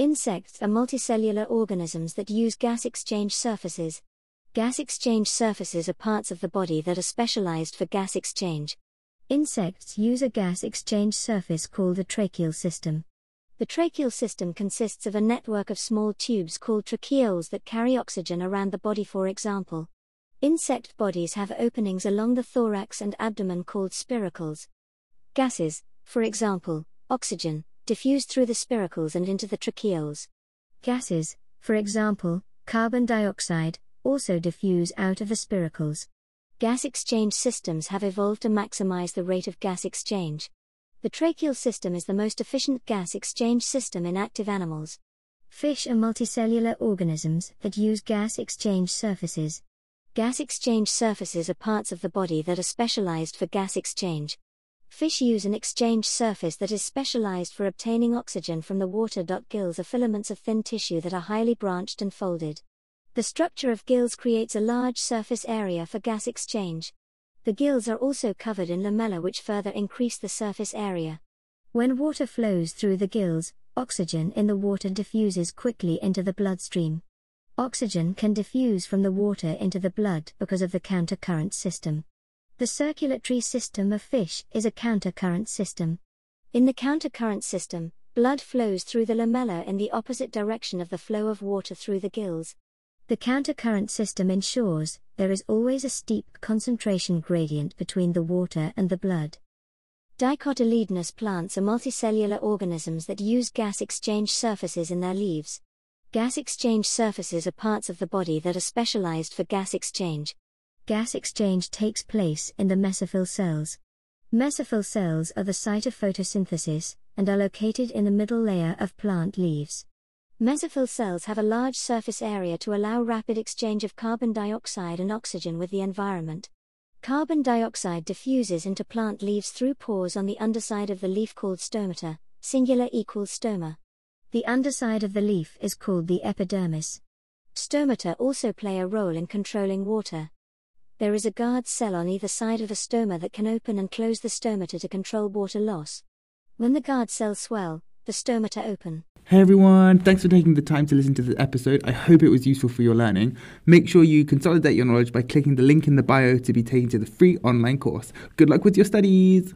Insects are multicellular organisms that use gas exchange surfaces. Gas exchange surfaces are parts of the body that are specialized for gas exchange. Insects use a gas exchange surface called a tracheal system. The tracheal system consists of a network of small tubes called tracheoles that carry oxygen around the body, for example. Insect bodies have openings along the thorax and abdomen called spiracles. Gases, for example, oxygen, diffuse through the spiracles and into the tracheoles. Gases, for example, carbon dioxide, also diffuse out of the spiracles. Gas exchange systems have evolved to maximize the rate of gas exchange. The tracheal system is the most efficient gas exchange system in active animals. Fish are multicellular organisms that use gas exchange surfaces. Gas exchange surfaces are parts of the body that are specialized for gas exchange. Fish use an exchange surface that is specialized for obtaining oxygen from the water. Gills are filaments of thin tissue that are highly branched and folded. The structure of gills creates a large surface area for gas exchange. The gills are also covered in lamella which further increase the surface area. When water flows through the gills, oxygen in the water diffuses quickly into the bloodstream. Oxygen can diffuse from the water into the blood because of the countercurrent system. The circulatory system of fish is a countercurrent system. In the countercurrent system, blood flows through the lamella in the opposite direction of the flow of water through the gills. The countercurrent system ensures there is always a steep concentration gradient between the water and the blood. Dicotyledonous plants are multicellular organisms that use gas exchange surfaces in their leaves. Gas exchange surfaces are parts of the body that are specialized for gas exchange gas exchange takes place in the mesophyll cells. Mesophyll cells are the site of photosynthesis and are located in the middle layer of plant leaves. Mesophyll cells have a large surface area to allow rapid exchange of carbon dioxide and oxygen with the environment. Carbon dioxide diffuses into plant leaves through pores on the underside of the leaf called stomata, singular equals stoma. The underside of the leaf is called the epidermis. Stomata also play a role in controlling water. There is a guard cell on either side of a stoma that can open and close the stomata to control water loss. When the guard cells swell, the stomata open. Hey everyone, thanks for taking the time to listen to this episode. I hope it was useful for your learning. Make sure you consolidate your knowledge by clicking the link in the bio to be taken to the free online course. Good luck with your studies!